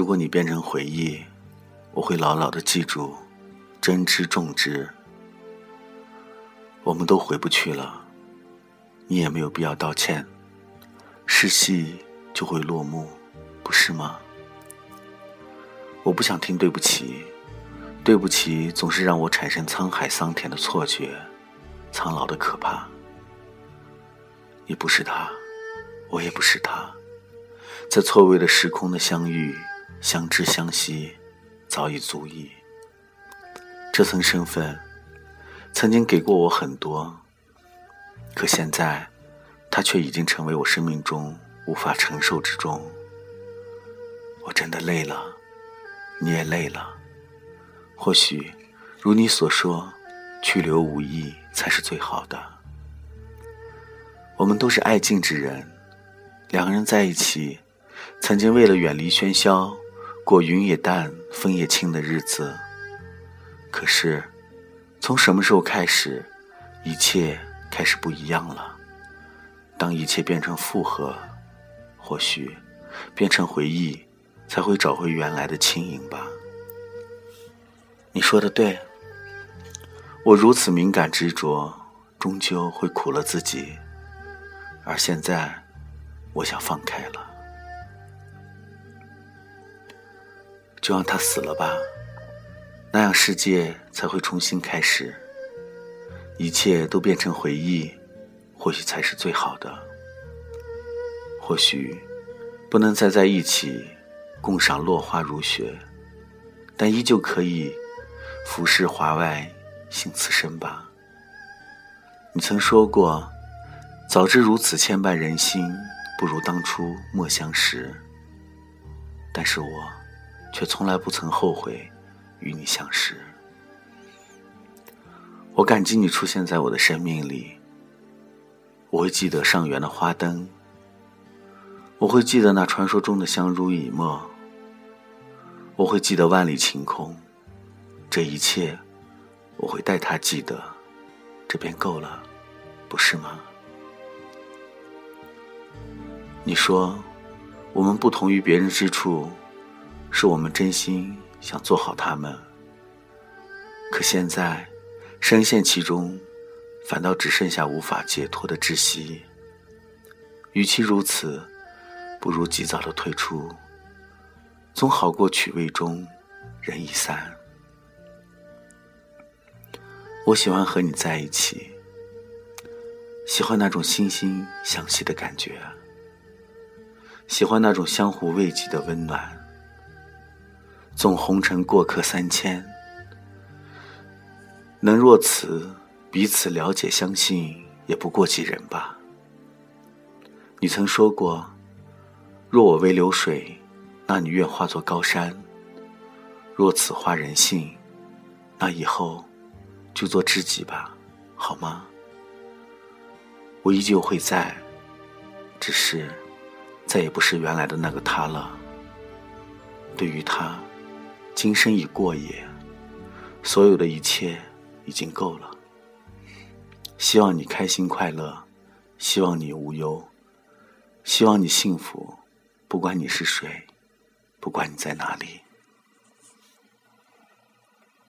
如果你变成回忆，我会牢牢的记住，珍之重之。我们都回不去了，你也没有必要道歉，是戏就会落幕，不是吗？我不想听对不起，对不起总是让我产生沧海桑田的错觉，苍老的可怕。你不是他，我也不是他，在错位的时空的相遇。相知相惜，早已足矣。这层身份，曾经给过我很多，可现在，它却已经成为我生命中无法承受之重。我真的累了，你也累了。或许，如你所说，去留无意才是最好的。我们都是爱静之人，两个人在一起，曾经为了远离喧嚣。过云也淡，风也轻的日子。可是，从什么时候开始，一切开始不一样了？当一切变成负荷，或许变成回忆，才会找回原来的轻盈吧。你说的对，我如此敏感执着，终究会苦了自己。而现在，我想放开了。就让他死了吧，那样世界才会重新开始，一切都变成回忆，或许才是最好的。或许不能再在一起共赏落花如雪，但依旧可以浮世华外幸此身吧。你曾说过，早知如此牵绊人心，不如当初莫相识。但是我。却从来不曾后悔与你相识。我感激你出现在我的生命里。我会记得上元的花灯，我会记得那传说中的相濡以沫，我会记得万里晴空。这一切，我会带他记得，这便够了，不是吗？你说，我们不同于别人之处。是我们真心想做好他们，可现在深陷其中，反倒只剩下无法解脱的窒息。与其如此，不如及早的退出，总好过曲未终，人已散。我喜欢和你在一起，喜欢那种惺惺相惜的感觉，喜欢那种相互慰藉的温暖。纵红尘过客三千，能若此彼此了解相信，也不过几人吧。你曾说过，若我为流水，那你愿化作高山；若此化人性，那以后就做知己吧，好吗？我依旧会在，只是再也不是原来的那个他了。对于他。今生已过也，所有的一切已经够了。希望你开心快乐，希望你无忧，希望你幸福，不管你是谁，不管你在哪里。